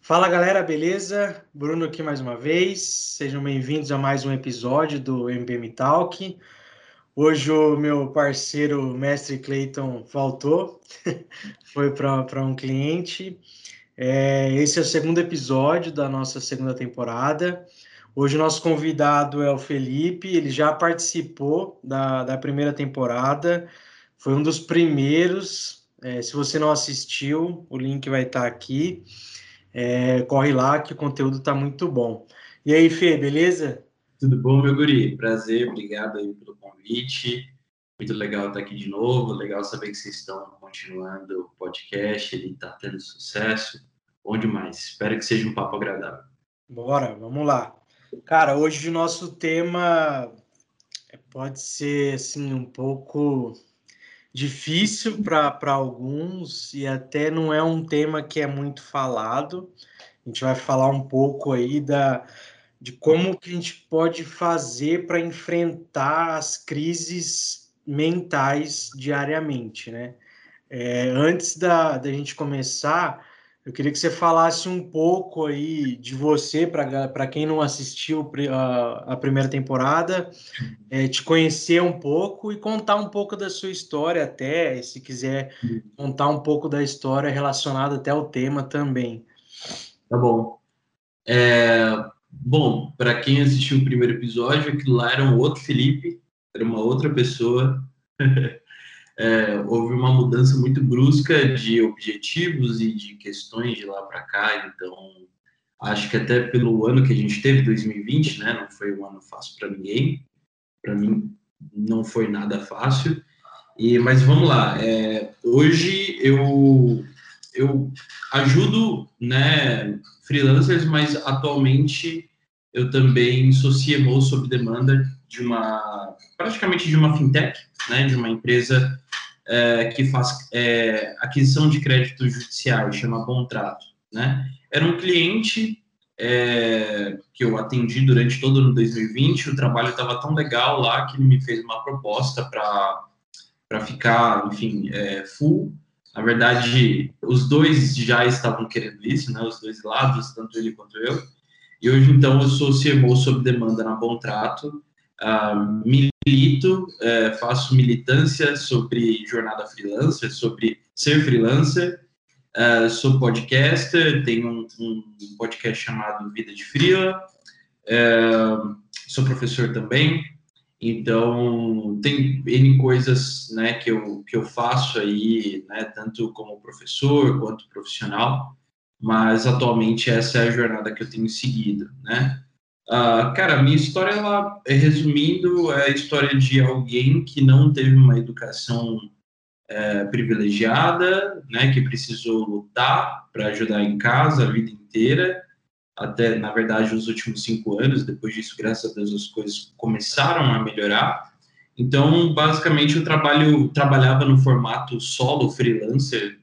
Fala galera, beleza? Bruno aqui mais uma vez. Sejam bem-vindos a mais um episódio do MPM Talk. Hoje o meu parceiro mestre Clayton voltou, foi para um cliente. É, esse é o segundo episódio da nossa segunda temporada. Hoje o nosso convidado é o Felipe, ele já participou da, da primeira temporada, foi um dos primeiros. É, se você não assistiu, o link vai estar aqui. É, corre lá que o conteúdo está muito bom. E aí, Fê, beleza? Tudo bom, meu guri? Prazer, obrigado aí pelo convite. Muito legal estar aqui de novo. Legal saber que vocês estão continuando o podcast, ele está tendo sucesso. Bom demais. Espero que seja um papo agradável. Bora, vamos lá. Cara, hoje o nosso tema pode ser assim um pouco difícil para alguns e até não é um tema que é muito falado. A gente vai falar um pouco aí da, de como que a gente pode fazer para enfrentar as crises mentais diariamente, né? É, antes da, da gente começar, eu queria que você falasse um pouco aí de você, para quem não assistiu a, a primeira temporada, é, te conhecer um pouco e contar um pouco da sua história até, se quiser contar um pouco da história relacionada até ao tema também. Tá bom. É, bom, para quem assistiu o primeiro episódio, aquilo lá era um outro Felipe, era uma outra pessoa. é, houve uma mudança muito brusca de objetivos e de questões de lá para cá, então acho que até pelo ano que a gente teve, 2020, né, não foi um ano fácil para ninguém, para mim não foi nada fácil, e mas vamos lá, é, hoje eu eu ajudo, né, freelancers, mas atualmente eu também sou CMO sob demanda de uma praticamente de uma fintech, né, de uma empresa é, que faz é, aquisição de crédito judiciário, chama Contrato, né? Era um cliente é, que eu atendi durante todo o ano 2020, o trabalho estava tão legal lá que ele me fez uma proposta para ficar, enfim, é, full. Na verdade, os dois já estavam querendo isso, né? Os dois lados, tanto ele quanto eu. E hoje, então, eu sou CMO sob demanda na Contrato, uh, milito, uh, faço militância sobre jornada freelancer, sobre ser freelancer, uh, sou podcaster, tenho um, um, podcast chamado Vida de Freela, uh, sou professor também, então tem N coisas né, que, eu, que eu faço aí, né, tanto como professor quanto profissional, mas atualmente essa é a jornada que eu tenho seguido, né? Uh, cara, minha história, ela, resumindo, é a história de alguém que não teve uma educação é, privilegiada, né, que precisou lutar para ajudar em casa a vida inteira, até, na verdade, os últimos cinco anos. Depois disso, graças a Deus, as coisas começaram a melhorar. Então, basicamente, eu trabalho, trabalhava no formato solo, freelancer.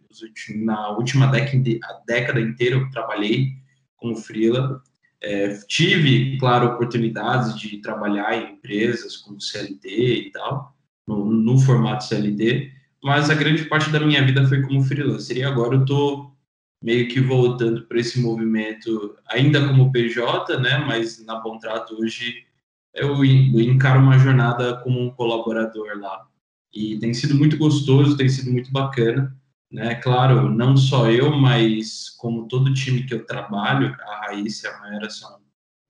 Na última década, década inteira, eu trabalhei como freela. É, tive, claro, oportunidades de trabalhar em empresas como CLT e tal, no, no, formato CLT, mas a grande parte da minha vida foi como freelancer. E agora eu estou meio que voltando para esse movimento, ainda como PJ, né? Mas na contrato hoje eu encaro uma jornada como um colaborador lá. E tem sido muito gostoso, tem sido muito bacana né? Claro, não só eu, mas como todo time que eu trabalho, a Raíssa e a Maera são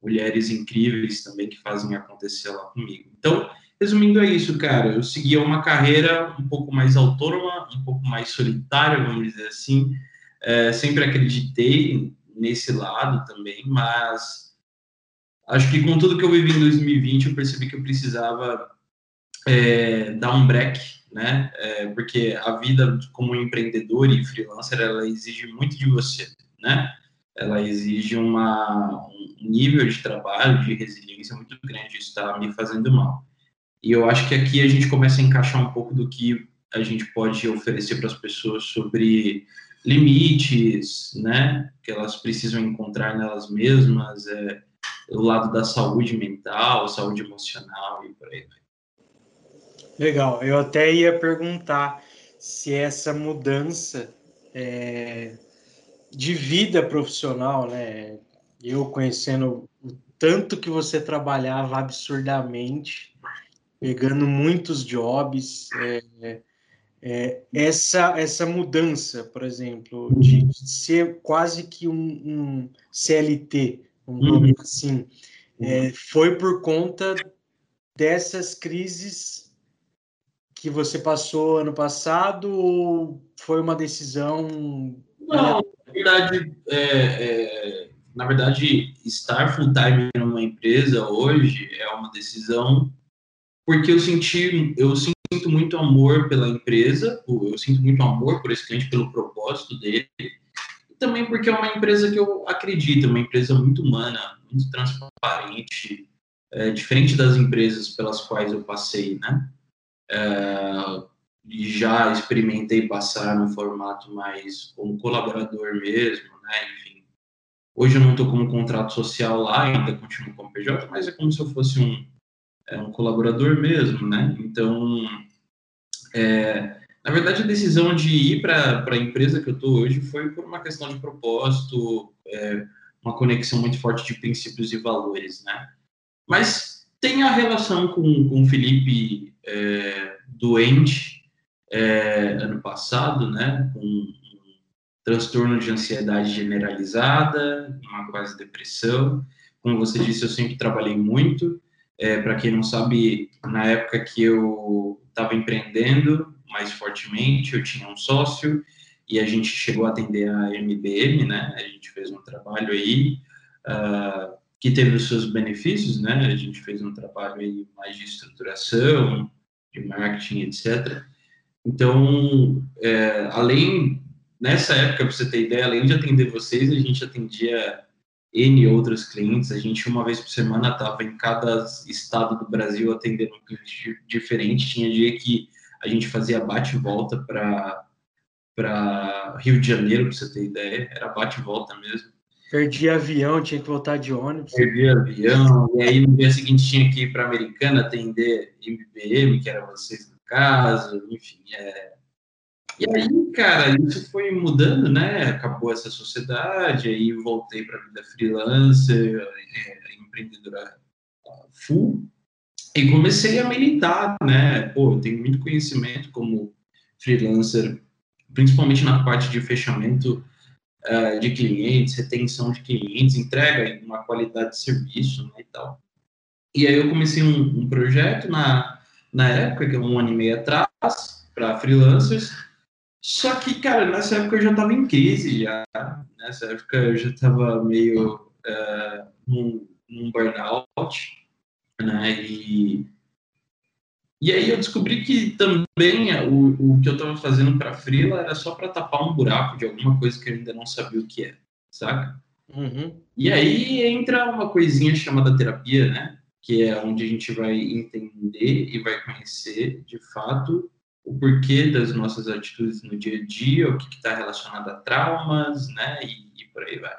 mulheres incríveis também que fazem acontecer lá comigo. Então, resumindo é isso, cara. Eu seguia uma carreira um pouco mais autônoma, um pouco mais solitária, vamos dizer assim. É, sempre acreditei nesse lado também, mas acho que com tudo que eu vivi em 2020, eu percebi que eu precisava é, dar um break né? É, porque a vida como empreendedor e freelancer ela exige muito de você, né? Ela exige uma, um nível de trabalho, de resiliência muito grande. Isso está me fazendo mal. E eu acho que aqui a gente começa a encaixar um pouco do que a gente pode oferecer para as pessoas sobre limites, né? Que elas precisam encontrar nelas mesmas. É, o lado da saúde mental, saúde emocional e por aí vai. Legal, eu até ia perguntar se essa mudança é, de vida profissional, né? Eu conhecendo o tanto que você trabalhava absurdamente, pegando muitos jobs, é, é, essa, essa mudança, por exemplo, de ser quase que um, um CLT, vamos uhum. assim, é, foi por conta dessas crises que você passou ano passado ou foi uma decisão? Não, na verdade, é, é, na verdade, estar full time numa empresa hoje é uma decisão porque eu senti, eu sinto muito amor pela empresa, eu sinto muito amor por esse cliente, pelo propósito dele, e também porque é uma empresa que eu acredito, uma empresa muito humana, muito transparente, é, diferente das empresas pelas quais eu passei, né? É, já experimentei passar no formato mais como colaborador mesmo, né? Enfim, hoje eu não estou como contrato social lá, ainda continuo como PJ, mas é como se eu fosse um, é, um colaborador mesmo, né? Então, é, na verdade, a decisão de ir para a empresa que eu estou hoje foi por uma questão de propósito, é, uma conexão muito forte de princípios e valores, né? Mas tem a relação com, com o Felipe é, doente é, ano passado, né, com um transtorno de ansiedade generalizada, uma quase depressão. Como você disse, eu sempre trabalhei muito. É, Para quem não sabe, na época que eu estava empreendendo mais fortemente, eu tinha um sócio e a gente chegou a atender a MBM, né? A gente fez um trabalho aí uh, que teve os seus benefícios, né? A gente fez um trabalho aí mais de estruturação, de marketing, etc. Então, é, além, nessa época, para você ter ideia, além de atender vocês, a gente atendia N outros clientes. A gente, uma vez por semana, estava em cada estado do Brasil atendendo um cliente diferente. Tinha dia que a gente fazia bate e volta para Rio de Janeiro, para você ter ideia, era bate e volta mesmo. Perdi avião, tinha que voltar de ônibus. Perdi avião, e aí no dia seguinte tinha que ir para Americana atender MBM, que era vocês no caso, enfim. É... E aí, cara, isso foi mudando, né? Acabou essa sociedade, aí voltei para a vida freelancer, é, empreendedora full, e comecei a militar, né? Pô, eu tenho muito conhecimento como freelancer, principalmente na parte de fechamento uh, de clientes, retenção de clientes, entrega uma qualidade de serviço né, e tal. E aí eu comecei um, um projeto na, na época, que é um ano e meio atrás, para freelancers. Só que, cara, nessa época eu já estava em crise já. Nessa época eu já estava meio uh, num, num burnout, né? E e aí eu descobri que também é, o, o que eu estava fazendo para Freela era só para tapar um buraco de alguma coisa que eu ainda não sabia o que era, saca? Uhum. E aí entra uma coisinha chamada terapia, né? Que é onde a gente vai entender e vai conhecer, de fato, o porquê das nossas atitudes no dia a dia, o que está relacionado a traumas, né? E, e, por aí vai.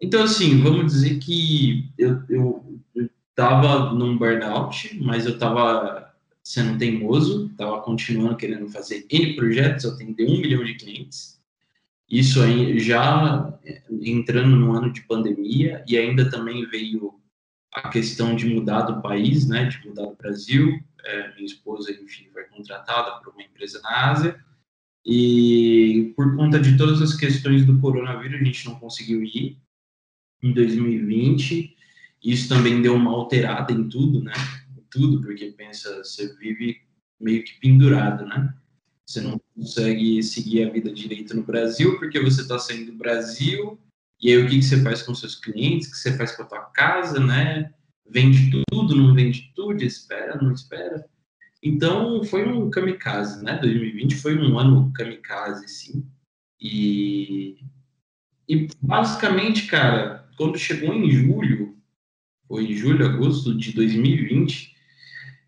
Então, assim, vamos dizer que eu, eu, eu tava num burnout, mas eu tava sendo teimoso, estava continuando querendo fazer N projetos, atender um milhão de clientes. Isso aí já entrando no ano de pandemia e ainda também veio a questão de mudar do país, né, de mudar do Brasil. É, minha esposa, enfim, foi contratada por uma empresa na Ásia e por conta de todas as questões do coronavírus a gente não conseguiu ir em 2020. Isso também deu uma alterada em tudo, né? Tudo, porque pensa, você vive meio que pendurado, né? Você não consegue seguir a vida direito no Brasil porque você está saindo do Brasil e aí o que, que você faz com seus clientes, o que você faz com a tua casa, né? Vende tudo, não vende tudo, espera, não espera. Então foi um kamikaze, né? 2020 foi um ano kamikaze, sim. E, e basicamente, cara, quando chegou em julho, foi em julho, agosto de 2020,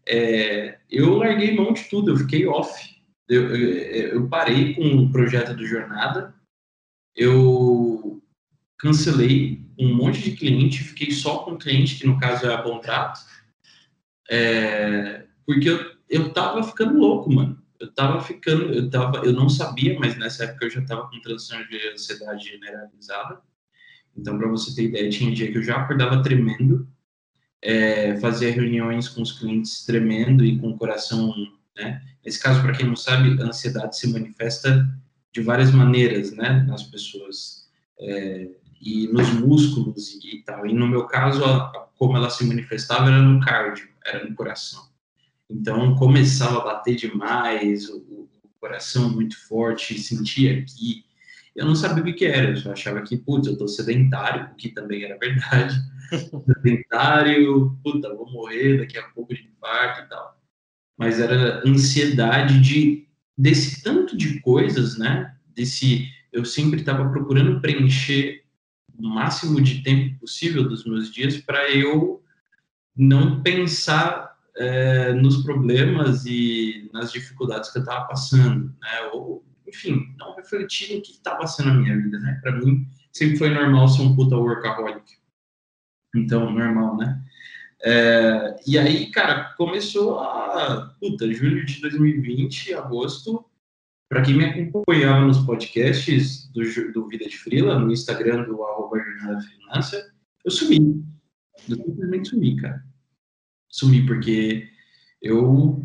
é, eu larguei mão de tudo, eu fiquei off. Eu, eu, eu, parei com o projeto do Jornada, eu cancelei um monte de cliente, fiquei só com cliente, que no caso é a contrato, é, porque eu, eu tava ficando louco, mano. Eu tava ficando, eu tava, eu não sabia, mas nessa época eu já tava com transtorno de ansiedade generalizada. Então, para você ter ideia, tinha um dia que eu já acordava tremendo, é, fazia reuniões com os clientes tremendo e com o coração, né? Nesse caso, para quem não sabe, a ansiedade se manifesta de várias maneiras, né, nas pessoas. É, e nos músculos e, e, tal. E no meu caso, a, a, como ela se manifestava era no cardio, era no coração. Então começava a bater demais, o, o coração muito forte, sentia aqui. Eu não sabia o que era, eu só achava que, putz, eu tô sedentário, o que também era verdade. sedentário, puta, vou morrer daqui a pouco de infarto e tal. Mas era ansiedade de desse tanto de coisas, né? Desse eu sempre estava procurando preencher o máximo de tempo possível dos meus dias para eu não pensar é, nos problemas e nas dificuldades que eu estava passando, né? Ou, enfim, refletir no que estava sendo a minha vida, né? Para mim, sempre foi normal ser um puta workaholic. Então, normal, né? É, e aí, cara, começou a. Puta, julho de 2020, agosto, para quem me acompanhava nos podcasts do, do Vida de Frila, no Instagram do arroba Jornada Finança, eu sumi. Eu simplesmente sumi, cara. Sumi porque eu,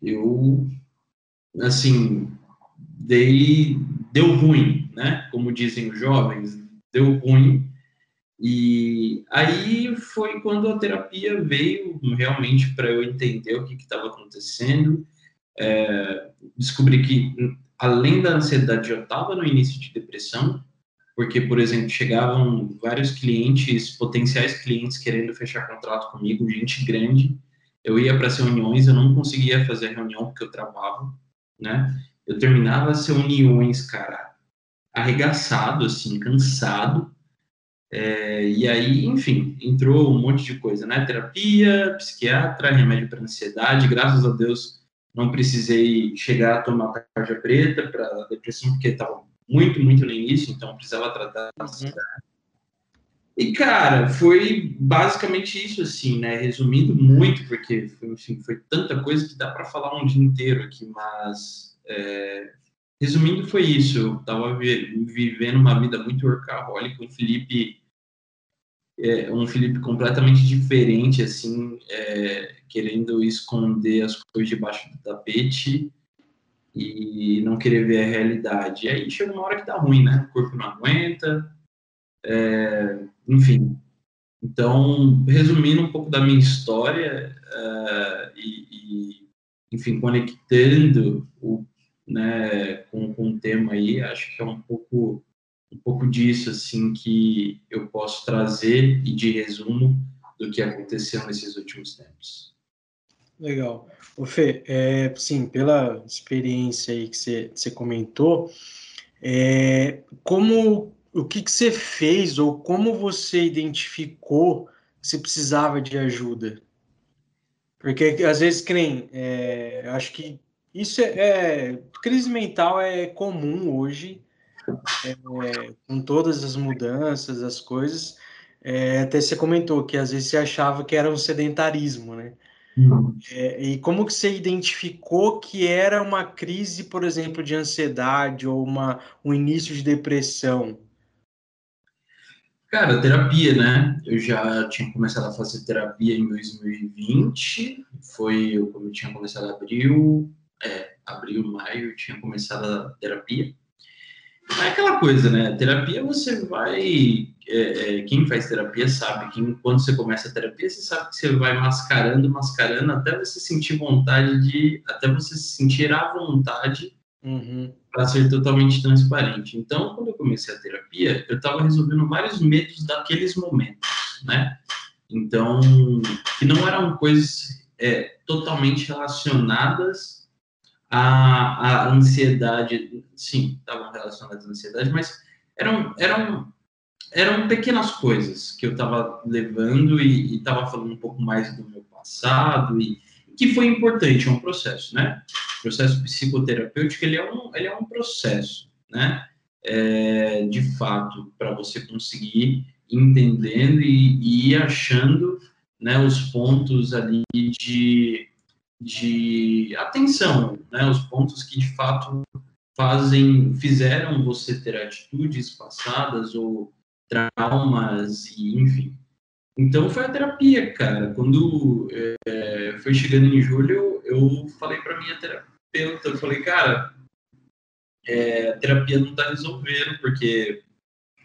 eu, assim, dei, deu ruim, né? Como dizem os jovens, deu ruim. E aí foi quando a terapia veio realmente para eu entender o que estava acontecendo é, descobri que, além da ansiedade, eu estava no início de depressão, porque, por exemplo, chegavam vários clientes, potenciais clientes, querendo fechar contrato comigo, gente grande. Eu ia para as reuniões, eu não conseguia fazer reunião porque eu travava, né? Eu terminava as reuniões, cara, arregaçado, assim, cansado. É, e aí, enfim, entrou um monte de coisa, né? Terapia, psiquiatra, remédio para ansiedade. Graças a Deus, não precisei chegar a tomar tarja preta para depressão, porque estava muito, muito no início, então precisava tratar a ansiedade. Uhum. E, cara, foi basicamente isso, assim, né? Resumindo muito, porque, enfim, foi tanta coisa que dá para falar um dia inteiro aqui, mas, é, resumindo, foi isso. Eu estava vivendo uma vida muito workaholic, o Felipe é, um Felipe completamente diferente, assim, é, querendo esconder as coisas debaixo do tapete e não querer ver a realidade. E aí chega uma hora que dá ruim, né? O corpo não aguenta, é, enfim. Então, resumindo um pouco da minha história uh, e, e, enfim, conectando o, né, com, com o tema aí, acho que é um pouco um pouco disso assim que eu posso trazer e de resumo do que aconteceu nesses últimos tempos. Legal. O Fê, é, sim, pela experiência aí que você, comentou, é, como o que, que você fez ou como você identificou que você precisava de ajuda? Porque às vezes, creem, é, acho que isso é, é, crise mental é comum hoje, é, com todas as mudanças, as coisas. É, até você comentou que às vezes você achava que era um sedentarismo, né? Uhum. É, e como que você identificou que era uma crise, por exemplo, de ansiedade ou uma, um início de depressão? Cara, terapia, né? Eu já tinha começado a fazer terapia em 2020, foi quando eu tinha começado abril, é, abril, maio, eu tinha começado a terapia. É aquela coisa, né? Terapia você vai. É, é, quem faz terapia sabe que quando você começa a terapia, você sabe que você vai mascarando, mascarando, até você sentir vontade de. Até você sentir a vontade uhum. para ser totalmente transparente. Então, quando eu comecei a terapia, eu estava resolvendo vários medos daqueles momentos, né? Então, que não eram coisas é, totalmente relacionadas a, a ansiedade, sim, estavam relacionadas à ansiedade, mas eram, eram, eram pequenas coisas que eu estava levando e estava falando um pouco mais do meu passado e que foi importante, é um processo, né? O processo psicoterapêutico, ele é um, ele é um processo, né? É, de fato, para você conseguir entendendo e, e achando né, os pontos ali de, de atenção, né, os pontos que de fato fazem, fizeram você ter atitudes passadas ou traumas e enfim. Então foi a terapia, cara. Quando é, foi chegando em julho, eu falei para minha terapeuta, eu falei, cara, é, a terapia não está resolvendo, porque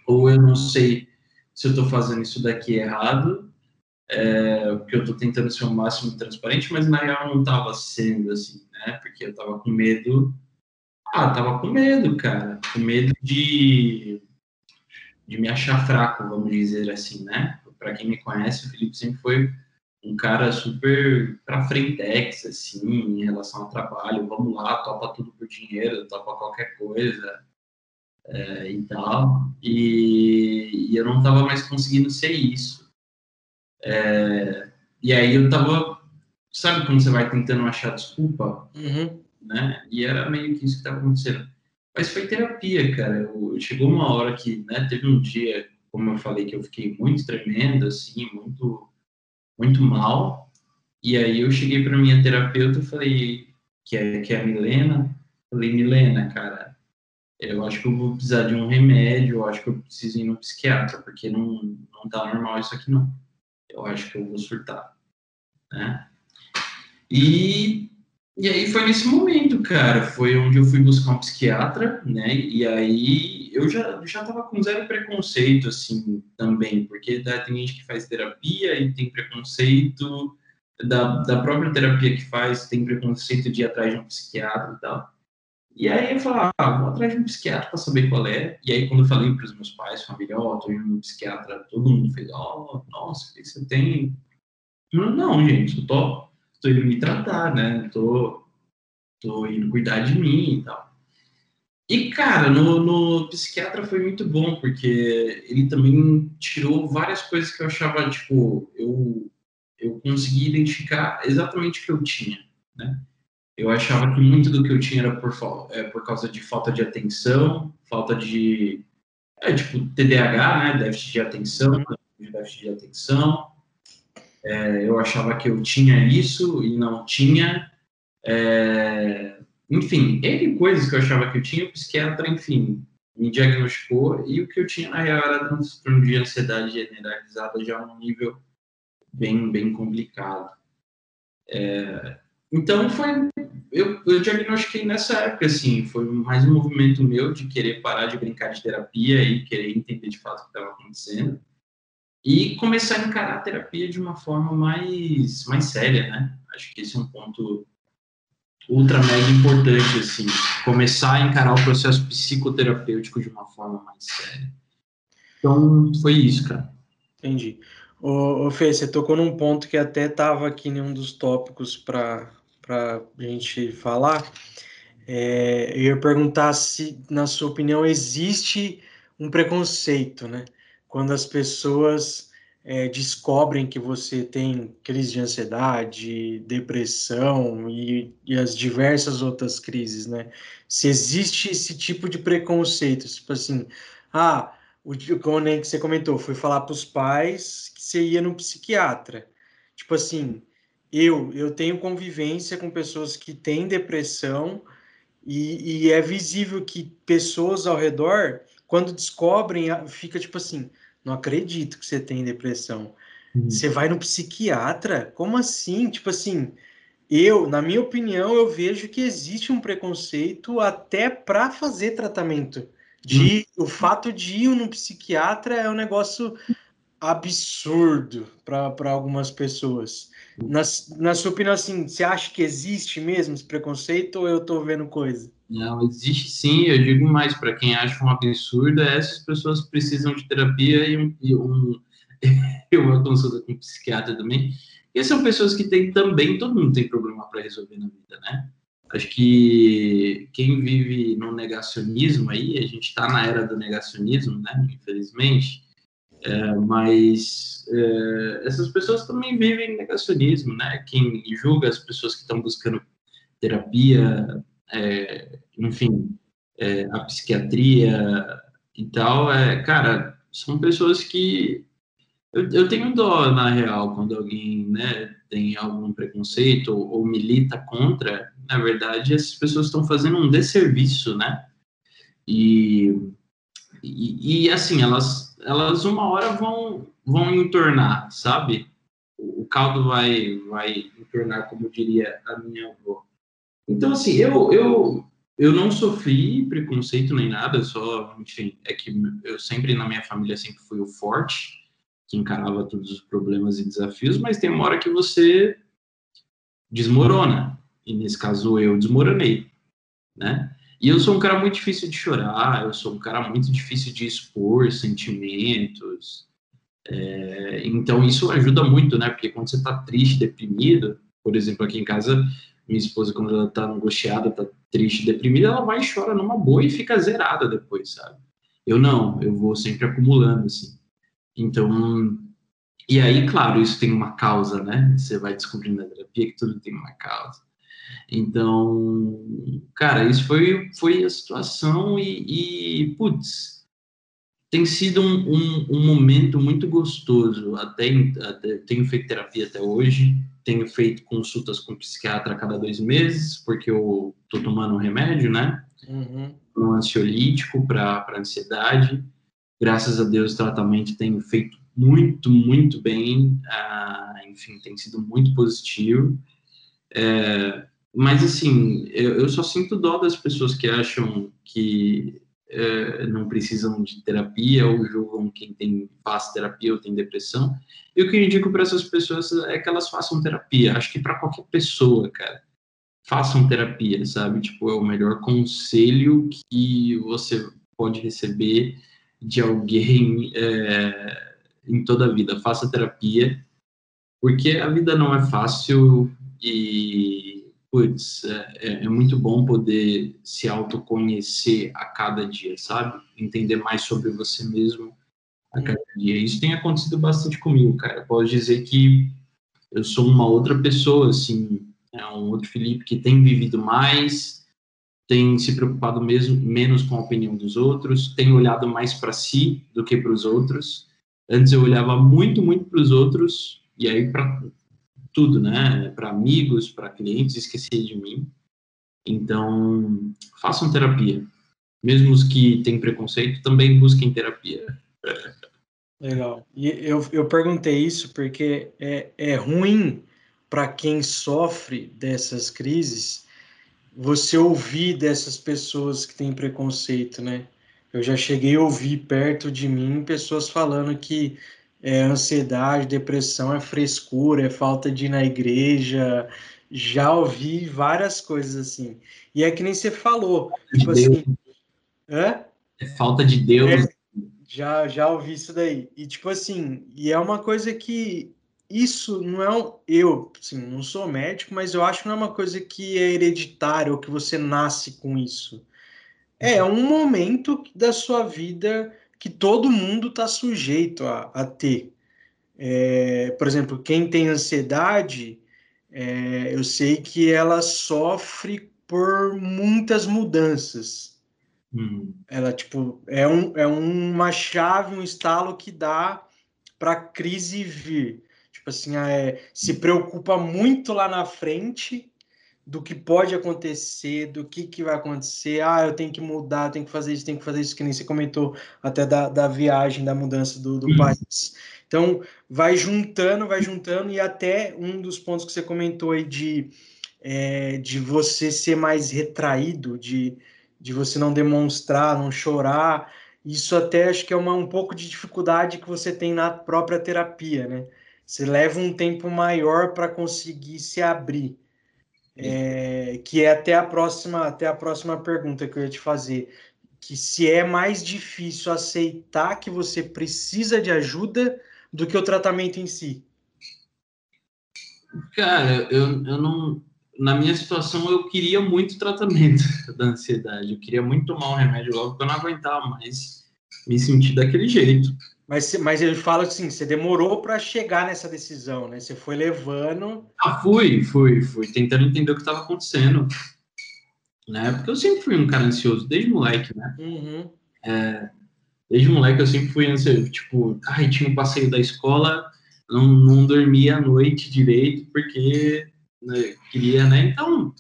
ou eu não sei se eu estou fazendo isso daqui errado, é, porque eu estou tentando ser o máximo transparente, mas na real não estava sendo assim, né? Porque eu estava com medo. Ah, tava com medo, cara. Com medo de, de me achar fraco, vamos dizer assim, né? Para quem me conhece, o Felipe sempre foi um cara super pra frentex, assim, em relação ao trabalho. Vamos lá, topa tudo por dinheiro, topa qualquer coisa é, e tal. E, e, eu não tava mais conseguindo ser isso. É, e aí eu tava, sabe quando você vai tentando achar desculpa? Uhum. Né? E era meio que isso que tava acontecendo. Mas foi terapia, cara. Eu, chegou uma hora que, né, teve um dia, como eu falei, que eu fiquei muito tremendo, assim, muito muito mal. E aí eu cheguei para minha terapeuta e falei, que é, que é a Milena, falei, Milena, cara, eu acho que eu vou precisar de um remédio, eu acho que eu preciso ir no psiquiatra, porque não, não tá normal isso aqui não. Eu acho que eu vou surtar, né? E, e aí foi nesse momento, cara, foi onde eu fui buscar um psiquiatra, né? E aí eu já, já tava com zero preconceito, assim, também, porque né, tem gente que faz terapia e tem preconceito da, da própria terapia que faz, tem preconceito de ir atrás de um psiquiatra e tal. E aí eu falei, ah, vou atrás de um psiquiatra para saber qual é. E aí quando eu falei para os meus pais, família, ó, oh, tô indo no psiquiatra, todo mundo fez, ó, oh, nossa, o que você tem? Eu, não, gente, eu tô, tô indo me tratar, né? Tô, tô indo cuidar de mim e tal. E, cara, no, no, psiquiatra foi muito bom, porque ele também tirou várias coisas que eu achava, tipo, eu, eu consegui identificar exatamente o que eu tinha, né? Eu achava que muito do que eu tinha era por, é, por causa de falta de atenção, falta de, é, tipo, TDAH, né? Déficit de atenção, uhum. déficit de atenção. É, eu achava que eu tinha isso e não tinha. É, enfim, N coisas que eu achava que eu tinha, o psiquiatra, enfim, me diagnosticou e o que eu tinha na real era transtorno de ansiedade generalizada já um nível bem, bem complicado. É, então foi, eu, eu diagnostiquei nessa época, assim, foi mais um movimento meu de querer parar de brincar de terapia e querer entender de fato o que estava acontecendo e começar a encarar a terapia de uma forma mais, mais séria, né? Acho que esse é um ponto ultra mega importante, assim, começar a encarar o processo psicoterapêutico de uma forma mais séria. Então, foi isso, cara. Entendi. Ô, ô Fê, você tocou num ponto que até estava aqui em um dos tópicos para a gente falar. É, eu ia perguntar se, na sua opinião, existe um preconceito, né? Quando as pessoas é, descobrem que você tem crise de ansiedade, depressão e, e, as diversas outras crises, né? Se existe esse tipo de preconceito, tipo assim, ah, o que você comentou, foi falar para os pais que você ia no psiquiatra. Tipo assim, eu eu tenho convivência com pessoas que têm depressão e, e é visível que pessoas ao redor, quando descobrem, fica tipo assim, não acredito que você tem depressão. Uhum. Você vai no psiquiatra? Como assim? Tipo assim, eu, na minha opinião, eu vejo que existe um preconceito até para fazer tratamento. De uhum. o fato de ir no psiquiatra é um negócio absurdo para algumas pessoas. Na, na sua opinião, assim, você acha que existe mesmo esse preconceito ou eu estou vendo coisa? Não, existe sim, eu digo mais, para quem acha um absurdo, é essas pessoas precisam de terapia e, um, e, um, uma consulta com um psiquiatra também. E são pessoas que têm também, todo mundo tem problema para resolver na vida, né? Acho que quem vive no negacionismo aí, a gente está na era do negacionismo, né? Infelizmente, é, mas é, essas pessoas também vivem negacionismo, né? Quem julga as pessoas que estão buscando terapia, é, enfim, é, a psiquiatria e tal, é, cara, são pessoas que eu, eu tenho dó, na real, quando alguém né, tem algum preconceito ou, ou milita contra, na verdade, essas pessoas estão fazendo um desserviço, né? E, e, e, assim, elas, elas uma hora vão, vão entornar, sabe? O, caldo vai, vai entornar, como diria a minha avó. Então, assim, eu, eu, eu não sofri preconceito nem nada, só, enfim, é que eu sempre, na minha família, sempre fui o forte, que encarava todos os problemas e desafios, mas tem uma hora que você desmorona, e nesse caso eu desmoronei, né? E eu sou um cara muito difícil de chorar, eu sou um cara muito difícil de expor sentimentos, é, então isso ajuda muito, né? Porque quando você tá triste, deprimido, por exemplo, aqui em casa, minha esposa, quando ela tá angustiada, tá triste, deprimida, ela vai e chora numa boa e fica zerada depois, sabe? Eu não, eu vou sempre acumulando, assim. Então, e aí, claro, isso tem uma causa, né? Você vai descobrindo na terapia que tudo tem uma causa. Então, cara, isso foi, foi a situação e, e putz, tem sido um, um, um, momento muito gostoso. Até, até, tenho feito terapia até hoje, tenho feito consultas com psiquiatra a cada dois meses, porque eu tô tomando um remédio, né? Uhum. Um ansiolítico para ansiedade. Graças a Deus, o tratamento tem feito muito, muito bem. Ah, enfim, tem sido muito positivo. É, mas, assim, eu, eu, só sinto dó das pessoas que acham que é, não precisam de terapia ou julgam quem tem, faz terapia ou tem depressão. E o que eu indico para essas pessoas é que elas façam terapia. Acho que para qualquer pessoa, cara, façam terapia, sabe? Tipo, é o melhor conselho que você pode receber de alguém é, em toda a vida. Faça terapia, porque a vida não é fácil e putz, é, é, é, muito bom poder se autoconhecer a cada dia, sabe? Entender mais sobre você mesmo a cada dia. Isso tem acontecido bastante comigo, cara. posso dizer que eu sou uma outra pessoa, assim, é um outro Felipe que tem vivido mais, tem se preocupado mesmo menos com a opinião dos outros, tem olhado mais para si do que para os outros. Antes eu olhava muito, muito para os outros e aí para tudo, né? Para amigos, para clientes, esquecer de mim. Então, façam terapia. Mesmo os que têm preconceito, também busquem terapia. Legal. E eu, eu perguntei isso porque é, é ruim para quem sofre dessas crises você ouvir dessas pessoas que têm preconceito, né? Eu já cheguei a ouvir perto de mim pessoas falando que é ansiedade, depressão, é frescura, é falta de ir na igreja. Já ouvi várias coisas assim. E é que nem você falou. Tipo de assim. Hã? É falta de Deus. É, já, já ouvi isso daí. E tipo assim, e é uma coisa que isso não é um, eu, assim, não sou médico, mas eu acho que não é uma coisa que é hereditária ou que você nasce com isso. É um momento da sua vida que todo mundo está sujeito a, a ter. É, por exemplo, quem tem ansiedade, é, eu sei que ela sofre por muitas mudanças. Uhum. Ela, tipo, é, um, é uma chave, um estalo que dá para a crise vir. Tipo assim, é, se preocupa muito lá na frente do que pode acontecer, do que, que vai acontecer. Ah, eu tenho que mudar, tenho que fazer isso, tenho que fazer isso, que nem você comentou até da, da viagem, da mudança do, do país. Então, vai juntando, vai juntando, e até um dos pontos que você comentou aí de, é, de você ser mais retraído, de, de você não demonstrar, não chorar, isso até acho que é uma, um pouco de dificuldade que você tem na própria terapia, né? Você leva um tempo maior para conseguir se abrir. É, que é até a próxima até a próxima pergunta que eu ia te fazer. Que se é mais difícil aceitar que você precisa de ajuda do que o tratamento em si? Cara eu, eu não na minha situação eu queria muito tratamento da ansiedade. Eu queria muito tomar um remédio logo porque eu não aguentava mais me sentir daquele jeito mas, mas ele fala assim, você demorou para chegar nessa decisão, né? Você foi levando. Ah, fui, fui, fui, tentando entender o que estava acontecendo. Né? Porque eu sempre fui um cara ansioso, desde moleque, né? Uhum. É, Desde moleque eu sempre fui ansioso, tipo, ai, tinha um passeio da escola, não, não dormia à noite direito, porque né, queria, né? Então,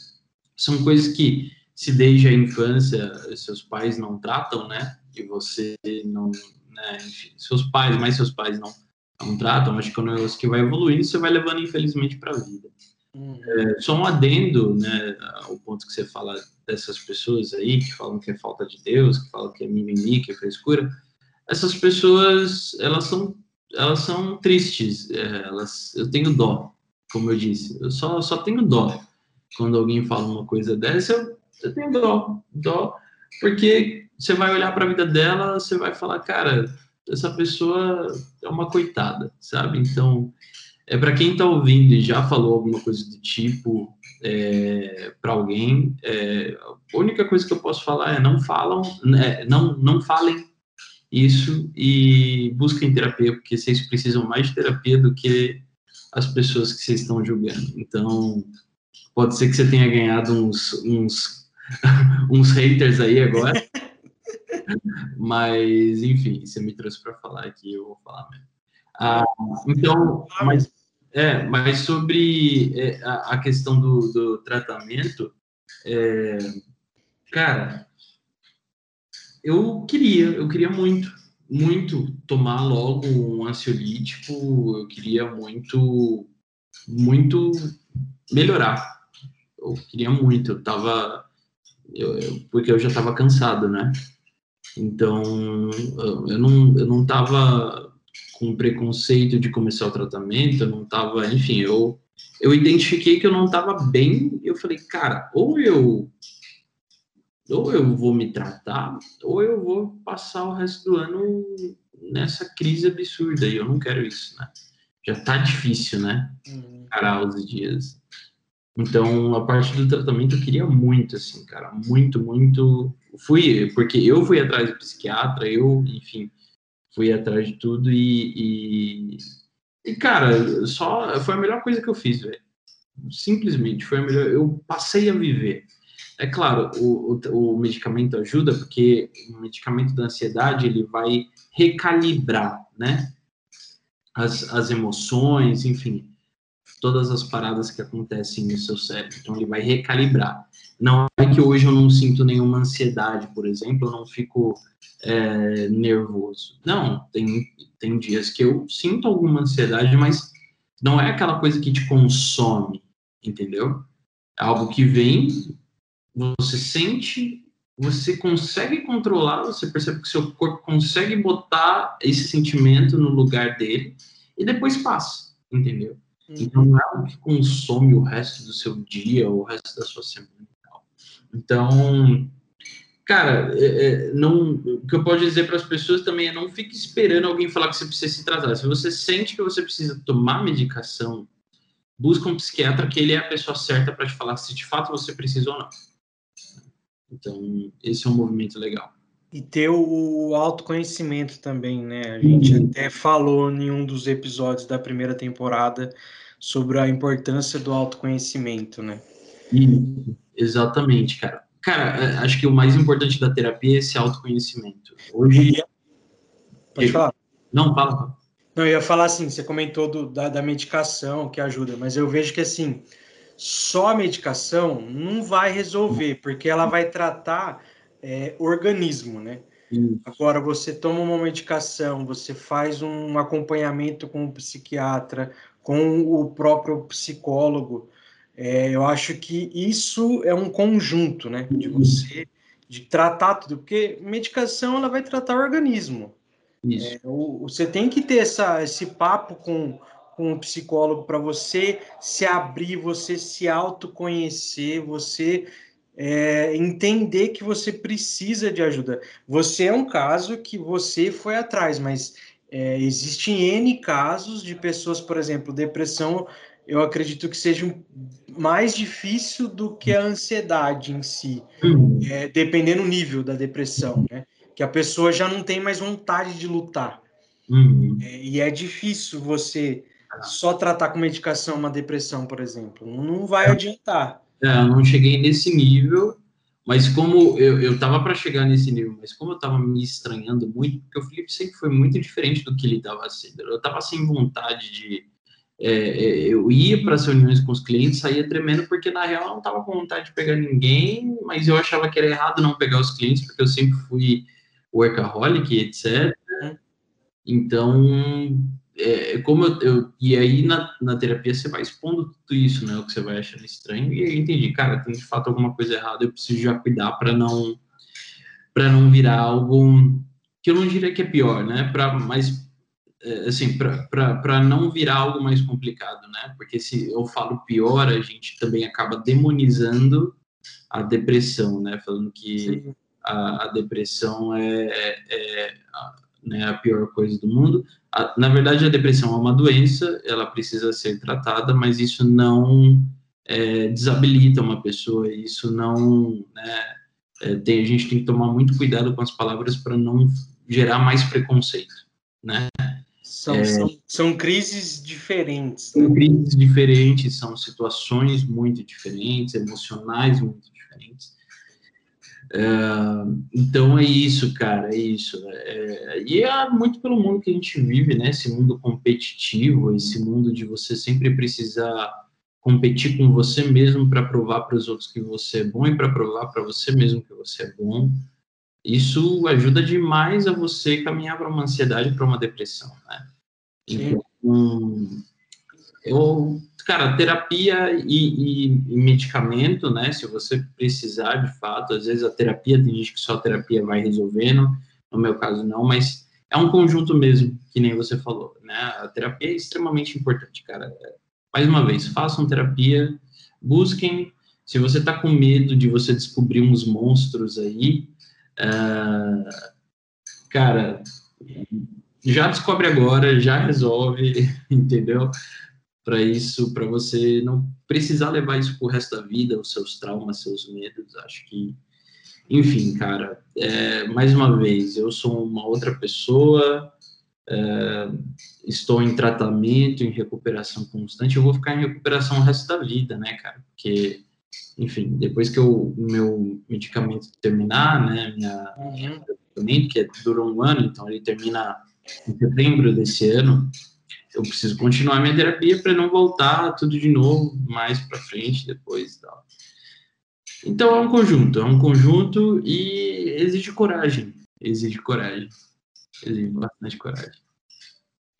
são coisas que, se desde a infância seus pais não tratam, né? E você não, né? Seus pais, mais seus pais não, não tratam, acho que é um negócio que vai evoluindo, você vai levando, infelizmente, para a vida. Uhum. É, só um adendo, né, o ponto que você fala dessas pessoas aí que falam que é falta de Deus, que falam que é mimimi, que é frescura. Essas pessoas, elas são, elas são tristes. É, elas, eu tenho dó, como eu disse. Eu só, só tenho dó quando alguém fala uma coisa dessa. Eu, eu tenho dó, dó, porque você vai olhar para a vida dela, você vai falar, cara, essa pessoa é uma coitada, sabe? Então, é para quem está ouvindo e já falou alguma coisa do tipo é, para alguém, é, a única coisa que eu posso falar é não falam, né, não não falem isso e busquem terapia, porque vocês precisam mais de terapia do que as pessoas que vocês estão julgando. Então, pode ser que você tenha ganhado uns uns, uns haters aí agora. Mas, enfim, você me trouxe para falar aqui, eu vou falar mesmo. Ah, então, mas, é, mas sobre é, a, a, questão do, do tratamento, é, cara, eu queria, eu queria muito, muito tomar logo um ansiolítico, eu queria muito, muito melhorar. Eu queria muito, eu tava, eu, eu, porque eu já tava cansado, né? Então, eu não, eu não tava com preconceito de começar o tratamento, eu não estava, enfim, eu eu identifiquei que eu não estava bem, eu falei, cara, ou eu ou eu vou me tratar, ou eu vou passar o resto do ano nessa crise absurda, e eu não quero isso, né? Já tá difícil, né? Uhum. Encarar os dias. Então, a parte do tratamento eu queria muito, assim, cara, muito, muito. Fui, porque eu fui atrás do psiquiatra, eu, enfim, fui atrás de tudo e, e, e, cara, só foi a melhor coisa que eu fiz, velho. Simplesmente foi a melhor. Eu passei a viver. É claro, o, o, o, medicamento ajuda porque o medicamento da ansiedade ele vai recalibrar, né? As, as emoções, enfim, todas as paradas que acontecem no seu cérebro. Então ele vai recalibrar. Não é que hoje eu não sinto nenhuma ansiedade, por exemplo, eu não fico é, nervoso. Não, tem, tem dias que eu sinto alguma ansiedade, mas não é aquela coisa que te consome, entendeu? É algo que vem, você sente, você consegue controlar, você percebe que seu corpo consegue botar esse sentimento no lugar dele e depois passa, entendeu? Então não é algo que consome o resto do seu dia ou o resto da sua semana. Então, cara, é, é, não, o que eu posso dizer para as pessoas também é não fique esperando alguém falar que você precisa se tratar. Se você sente que você precisa tomar medicação, busca um psiquiatra que ele é a pessoa certa para te falar se de fato você precisa ou não. Então, esse é um movimento legal. E ter o autoconhecimento também, né? A gente uhum. até falou em um dos episódios da primeira temporada sobre a importância do autoconhecimento, né? Isso, exatamente, cara. Cara, é, acho que o mais importante da terapia é esse autoconhecimento. Hoje. Pode falar. Não, fala. Não, eu ia falar assim, você comentou do, da, da medicação que ajuda, mas eu vejo que assim, só a medicação não vai resolver, porque ela vai tratar é, organismo, né? Agora, você toma uma medicação, você faz um acompanhamento com o psiquiatra, com o próprio psicólogo, é, eu acho que isso é um conjunto, né? De você de tratar tudo, porque medicação ela vai tratar o organismo. É, o, você tem que ter essa, esse papo com, com o psicólogo para você se abrir, você se autoconhecer, você é, entender que você precisa de ajuda. Você é um caso que você foi atrás, mas é, existem N casos de pessoas, por exemplo, depressão eu acredito que seja mais difícil do que a ansiedade em si, uhum. é, dependendo do nível da depressão, né? Que a pessoa já não tem mais vontade de lutar. Uhum. É, e é difícil você só tratar com medicação uma depressão, por exemplo. Não vai adiantar. É, eu não cheguei nesse nível, Mas como eu, eu tava para chegar nesse nível, mas como eu tava me estranhando muito, porque o Felipe sempre foi muito diferente do que ele tava sendo. Eu tava sem vontade de. É, é eu ia para as reuniões com os clientes, saía tremendo, porque na real eu não tava com vontade de pegar ninguém, mas eu achava que era errado não pegar os clientes, porque eu sempre fui workaholic, etc. Uhum. Então, é, como eu, eu, e aí na, na terapia você vai expondo tudo isso, né, o que você vai achando estranho, e aí entendi, cara, tem de fato alguma coisa errada, eu preciso já cuidar para não para não virar algo que eu não diria que é pior, né, para mais é, assim, para não virar algo mais complicado, né, porque se eu falo pior, a gente também acaba demonizando a depressão, né, falando que a, a, depressão é, é, é né, a pior coisa do mundo. A, na verdade, a depressão é uma doença, ela precisa ser tratada, mas isso não é, desabilita uma pessoa, isso não. Né, é, tem, a gente tem que tomar muito cuidado com as palavras para não gerar mais preconceito. Né? São, é, são, são, crises diferentes. Né? São crises diferentes, são situações muito diferentes, emocionais muito diferentes. É, então é isso, cara, é isso. É, e é muito pelo mundo que a gente vive, né? Esse mundo competitivo, esse mundo de você sempre precisar competir com você mesmo para provar para os outros que você é bom e para provar para você mesmo que você é bom. Isso ajuda demais a você caminhar para uma ansiedade, para uma depressão, né? Então, eu cara, terapia e, e, e, medicamento, né? Se você precisar de fato, às vezes a terapia, tem gente que só a terapia vai resolvendo, no meu caso não, mas é um conjunto mesmo, que nem você falou, né? A terapia é extremamente importante, cara. Mais uma vez, façam terapia, busquem. Se você tá com medo de você descobrir uns monstros aí, uh, cara, já descobre agora, já resolve, entendeu? Para isso, para você não precisar levar isso pro resto da vida, os seus traumas, seus medos. Acho que, enfim, cara, é, mais uma vez, eu sou uma outra pessoa, é, estou em tratamento, em recuperação constante, eu vou ficar em recuperação o resto da vida, né, cara? Porque, enfim, depois que o meu medicamento terminar, né, minha, uhum. tratamento, que dura um ano, então ele termina em setembro desse ano, eu preciso continuar minha terapia para não voltar tudo de novo mais para frente depois e tal. Então é um conjunto, é um conjunto e exige coragem, exige coragem, exige bastante coragem.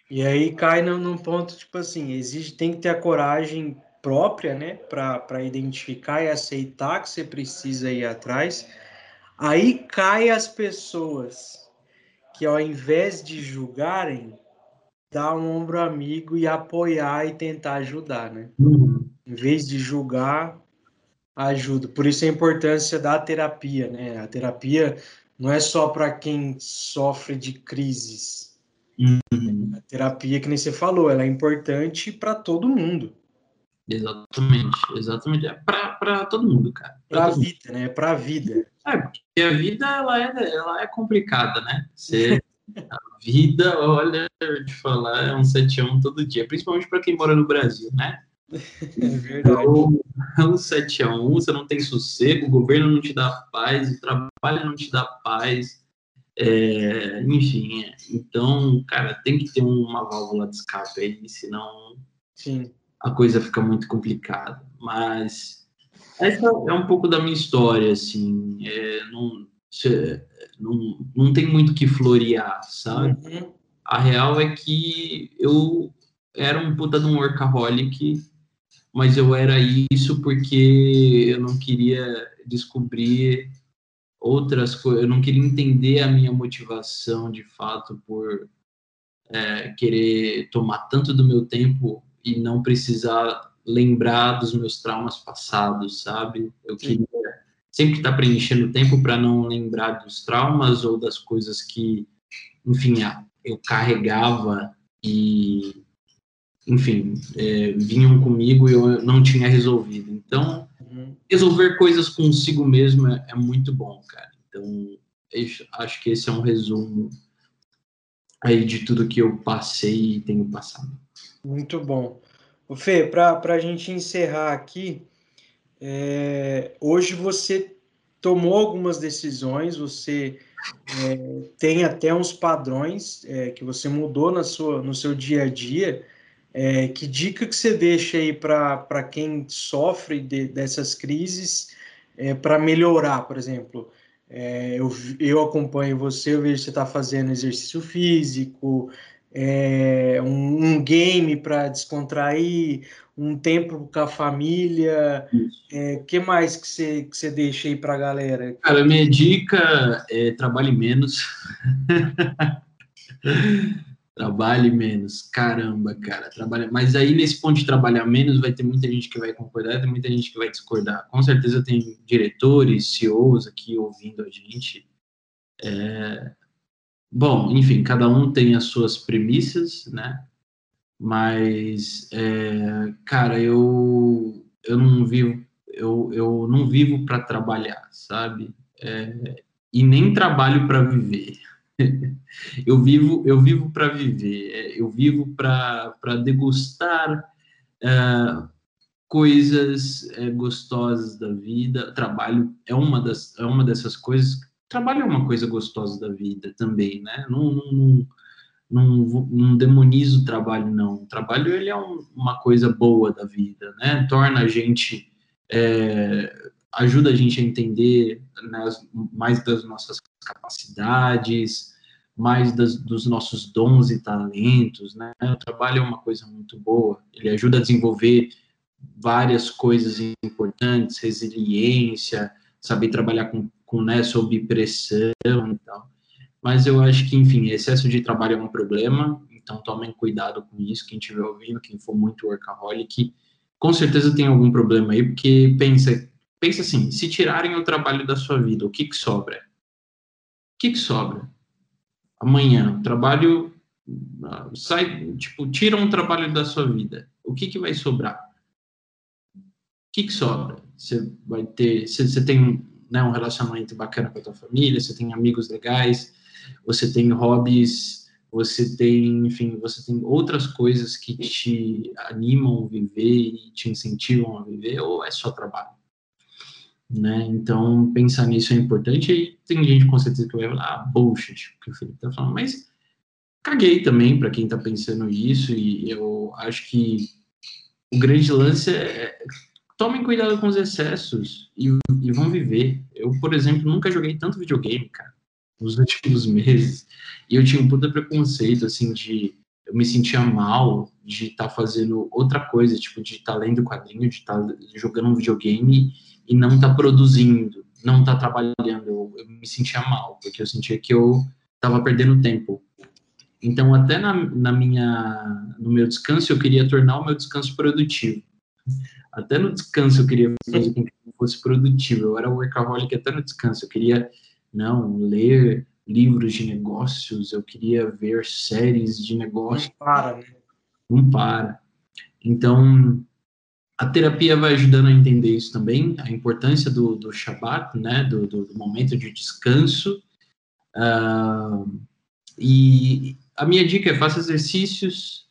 E aí cai num ponto tipo assim, exige tem que ter a coragem própria, né, para identificar e aceitar que você precisa ir atrás. Aí cai as pessoas que ao invés de julgarem, dar um ombro amigo e apoiar e tentar ajudar, né? Uhum. Em vez de julgar, ajuda. Por isso a importância da terapia, né? A terapia não é só para quem sofre de crises. Uhum. A terapia, que nem você falou, ela é importante para todo mundo. Exatamente, exatamente. É para todo mundo, cara. Para a vida, mundo. né? Para a vida. É, porque a vida ela é, ela é complicada, né? Você A vida, olha, eu te falar, é um 7 a 1 todo dia, principalmente para quem mora no Brasil, né? É verdade. Então, é um 7 a 1 você não tem sossego, o governo não te dá paz, o trabalho não te dá paz. É, enfim, é. então, cara, tem que ter uma válvula de escape aí, senão Sim. a coisa fica muito complicada. Mas essa é um pouco da minha história, assim. É, não, não, não tem muito que florear, sabe? Uhum. A real é que eu era um puta de um workaholic, mas eu era isso porque eu não queria descobrir outras coisas, eu não queria entender a minha motivação de fato por é, querer tomar tanto do meu tempo e não precisar lembrar dos meus traumas passados, sabe? Eu queria sempre está preenchendo o tempo para não lembrar dos traumas ou das coisas que, enfim, eu carregava e, enfim, é, vinham comigo e eu não tinha resolvido. Então, uhum. resolver coisas consigo mesmo é, é muito bom, cara. Então, acho que esse é um resumo aí de tudo que eu passei e tenho passado. Muito bom. O Fê, para a gente encerrar aqui, é, hoje você tomou algumas decisões, você é, tem até uns padrões é, que você mudou na sua, no seu dia a dia. É, que dica que você deixa aí para quem sofre de, dessas crises é, para melhorar, por exemplo? É, eu, eu acompanho você, eu vejo que você está fazendo exercício físico, é, um, um, game para descontrair, um tempo com a família. O é, que mais que você, que deixa aí para a galera? Cara, minha dica é trabalhe menos. trabalhe menos. Caramba, cara, trabalha. Mas aí nesse ponto de trabalhar menos, vai ter muita gente que vai concordar, tem muita gente que vai discordar. Com certeza tem diretores, CEOs aqui ouvindo a gente. É... Bom, enfim, cada um tem as suas premissas, né? Mas, é... cara, eu eu não vivo eu, eu não vivo para trabalhar, sabe? É... E nem trabalho para viver eu vivo eu vivo para viver, é, eu vivo para degustar uh, coisas uh, gostosas da vida. Trabalho é uma das é uma dessas coisas. Trabalho é uma coisa gostosa da vida também, né? Não, não, não, não demonizo o trabalho, não. O trabalho ele é um, uma coisa boa da vida, né? Torna a gente é, ajuda a gente a entender né, mais das nossas capacidades, mais das, dos nossos dons e talentos, né? O trabalho é uma coisa muito boa, ele ajuda a desenvolver várias coisas importantes, resiliência, saber trabalhar com, com né, sob pressão e tal. Mas eu acho que, enfim, excesso de trabalho é um problema, então tomem cuidado com isso, quem estiver ouvindo, quem for muito workaholic, com certeza tem algum problema aí, porque pensa, pensa assim, se tirarem o trabalho da sua vida, o que que sobra? O que que sobra? Amanhã, o trabalho ah, sai, tipo, tira um trabalho da sua vida. O que que vai sobrar? O que que sobra? Você vai ter, você, você tem né, um relacionamento bacana com a tua família, você tem amigos legais, você tem hobbies, você tem, enfim, você tem outras coisas que te animam a viver e te incentivam a viver, ou é só trabalho? né? Então, pensar nisso é importante. E tem gente com certeza que vai falar, ah, bullshit, que o Felipe tá falando, mas caguei também para quem tá pensando isso. E eu acho que o grande lance é tomem cuidado com os excessos e, e vão viver. Eu, por exemplo, nunca joguei tanto videogame, cara, nos últimos meses. E eu tinha um puta preconceito, assim, de. Eu me sentia mal de estar tá fazendo outra coisa, tipo, de estar tá lendo quadrinho, de estar tá jogando um videogame e não está produzindo, não está trabalhando. Eu, eu, me sentia mal, porque eu sentia que eu estava perdendo tempo. Então, até na, na, minha, no meu descanso, eu queria tornar o meu descanso produtivo. Até no descanso eu queria fazer com que fosse produtivo. Eu era workaholic até no descanso. Eu queria, não, ler livros de negócios, eu queria ver séries de negócios. Não para, né? Não para. Então, a terapia vai ajudando a entender isso também, a importância do, do Shabbat, né, do, do, momento de descanso. Uh, e a minha dica é faça exercícios,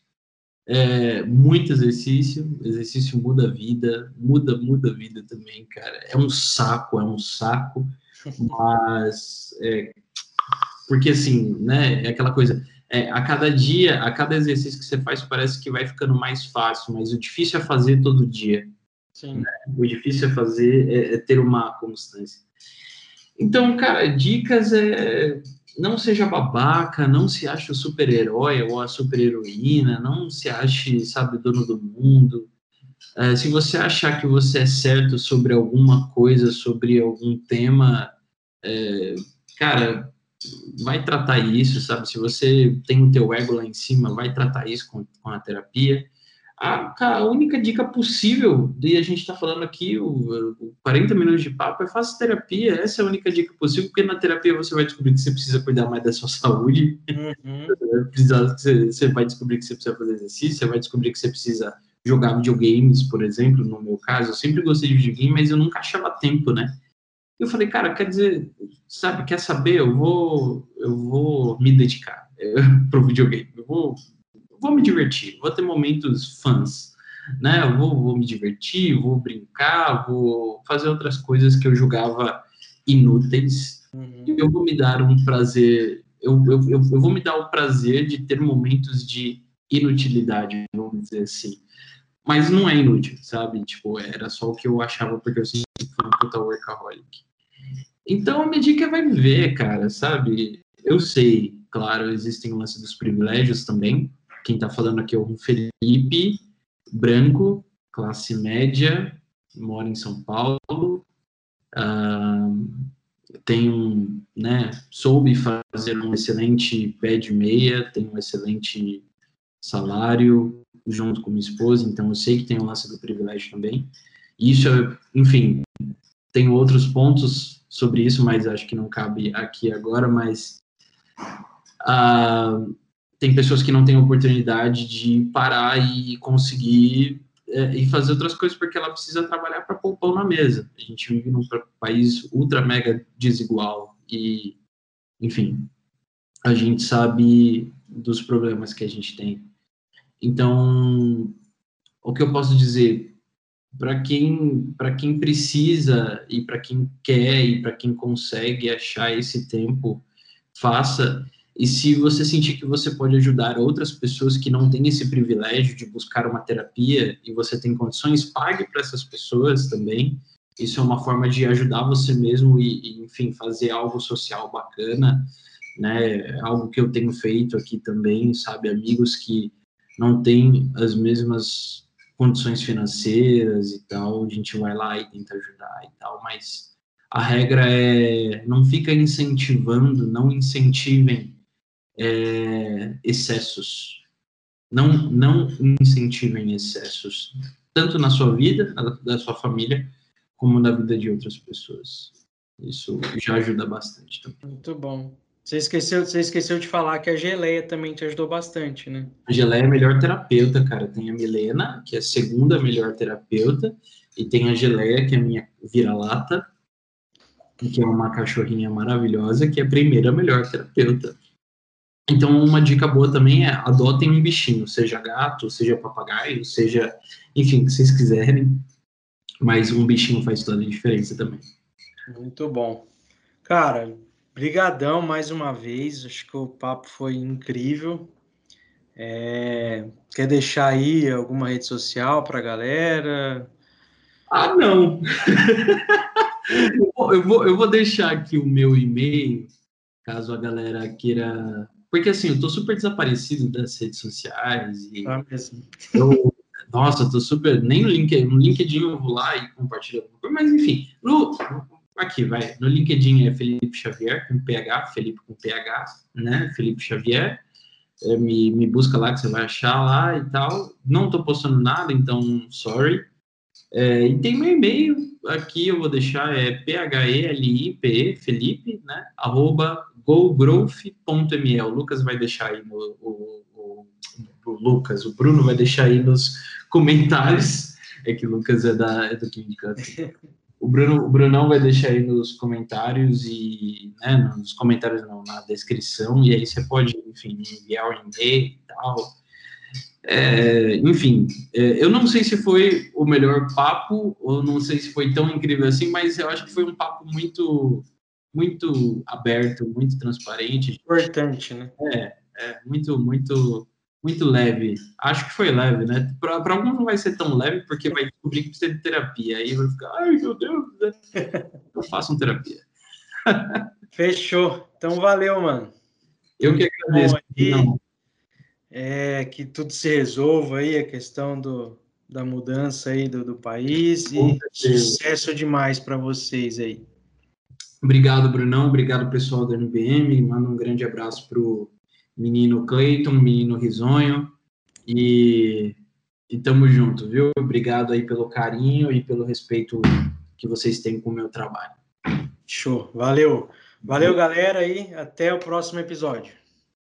é, muito exercício, exercício muda a vida, muda, muda a vida também, cara. É um saco, é um saco, mas é, porque assim, né, é aquela coisa, é, a cada dia, a cada exercício que você faz, parece que vai ficando mais fácil, mas o difícil é fazer todo dia. Né? O difícil é fazer, é, é, ter uma constância. Então, cara, dicas é não seja babaca, não se ache o super-herói ou a super-heroína, não se ache, sabe, dono do mundo. É, se você achar que você é certo sobre alguma coisa, sobre algum tema, é, cara, vai tratar isso, sabe? Se você tem o teu ego lá em cima, vai tratar isso com, com a terapia. A, única dica possível, e a gente está falando aqui, o, o 40 minutos de papo, é faça terapia. Essa é a única dica possível, porque na terapia você vai descobrir que você precisa cuidar mais da sua saúde. Uhum. Você, você vai descobrir que você precisa fazer exercício, você vai descobrir que você precisa jogar videogames, por exemplo, no meu caso. Eu sempre gostei de videogame, mas eu nunca achava tempo, né? Eu falei, cara, quer dizer, sabe, quer saber? Eu vou, eu vou me dedicar para o videogame. Eu vou, vou me divertir, vou ter momentos fãs, né? Eu vou, vou me divertir, vou brincar, vou fazer outras coisas que eu jogava inúteis, uhum. eu vou me dar um prazer, eu, eu, eu, eu vou me dar o prazer de ter momentos de inutilidade, vamos dizer assim. Mas não é inútil, sabe? Tipo, era só o que eu achava porque eu sempre fui um puta workaholic. Então, a minha dica vai ver, cara, sabe? Eu sei, claro, existem o lance dos privilégios também. Quem tá falando aqui é o Felipe, branco, classe média, mora em São Paulo, uh, tem um, né, soube fazer um excelente pé de meia, tem um excelente salário junto com minha esposa, então eu sei que tem o lance do privilégio também. Isso, enfim, tem outros pontos sobre isso, mas acho que não cabe aqui agora, mas uh, tem pessoas que não têm oportunidade de parar e conseguir é, e fazer outras coisas porque ela precisa trabalhar para pôr pão na mesa. A gente vive num país ultra mega desigual e, enfim, a gente sabe dos problemas que a gente tem. Então, o que eu posso dizer para quem para quem precisa e para quem quer e para quem consegue achar esse tempo, faça e se você sentir que você pode ajudar outras pessoas que não têm esse privilégio de buscar uma terapia e você tem condições, pague para essas pessoas também. Isso é uma forma de ajudar você mesmo e, e, enfim, fazer algo social bacana, né? Algo que eu tenho feito aqui também, sabe? Amigos que não têm as mesmas condições financeiras e tal, a gente vai lá e tenta ajudar e tal, mas a regra é não fica incentivando, não incentivem é, excessos. Não, não incentivem excessos, tanto na sua vida, da sua família, como na vida de outras pessoas. Isso já ajuda bastante também. Muito bom. Você esqueceu, você esqueceu de falar que a geleia também te ajudou bastante, né? A geleia é a melhor terapeuta, cara. Tem a Milena, que é a segunda melhor terapeuta, e tem a geleia, que é a minha vira-lata, que é uma cachorrinha maravilhosa, que é a primeira melhor terapeuta. Então, uma dica boa também é adotem um bichinho, seja gato, seja papagaio, seja, enfim, o que vocês quiserem, mas um bichinho faz toda a diferença também. Muito bom. Cara, brigadão mais uma vez, acho que o papo foi incrível. É... Quer deixar aí alguma rede social para a galera? Ah, não! eu, vou, eu vou deixar aqui o meu e-mail, caso a galera queira porque assim, eu tô super desaparecido das redes sociais e ah, eu, nossa, eu tô super nem no LinkedIn, no LinkedIn eu vou lá e compartilho mas enfim, no aqui vai, no LinkedIn é Felipe Xavier com PH, Felipe com PH, né? Felipe Xavier. É, me, me busca lá que você vai achar lá e tal. Não tô postando nada, então sorry. É, e tem meu e-mail aqui, eu vou deixar, é p-h-e-l-i-p-e, Felipe, né, arroba gogrowth.ml. O Lucas vai deixar aí no. O, o, o, Lucas, o Bruno vai deixar aí nos comentários. É que o Lucas é, da, é do King O Bruno, o Brunão vai deixar aí nos comentários e, né, nos comentários não, na descrição, e aí você pode, enfim, enviar o um e-mail e tal. É, enfim, é, eu não sei se foi o melhor papo, ou não sei se foi tão incrível assim, mas eu acho que foi um papo muito muito aberto, muito transparente. Importante, né? É, é muito, muito, muito leve. Acho que foi leve, né? Para alguns não vai ser tão leve, porque vai descobrir que precisa de terapia. Aí vai ficar, ai meu Deus, né? eu faço terapia. Fechou. Então valeu, mano. Eu que agradeço. Bom, é, que tudo se resolva aí, a questão do, da mudança aí do, do país e sucesso demais para vocês aí. Obrigado, Brunão. Obrigado, pessoal da NBM. Manda um grande abraço para o menino Cleiton, menino Risonho. E, e tamo junto, viu? Obrigado aí pelo carinho e pelo respeito que vocês têm com o meu trabalho. Show. Valeu. Valeu, galera, e até o próximo episódio.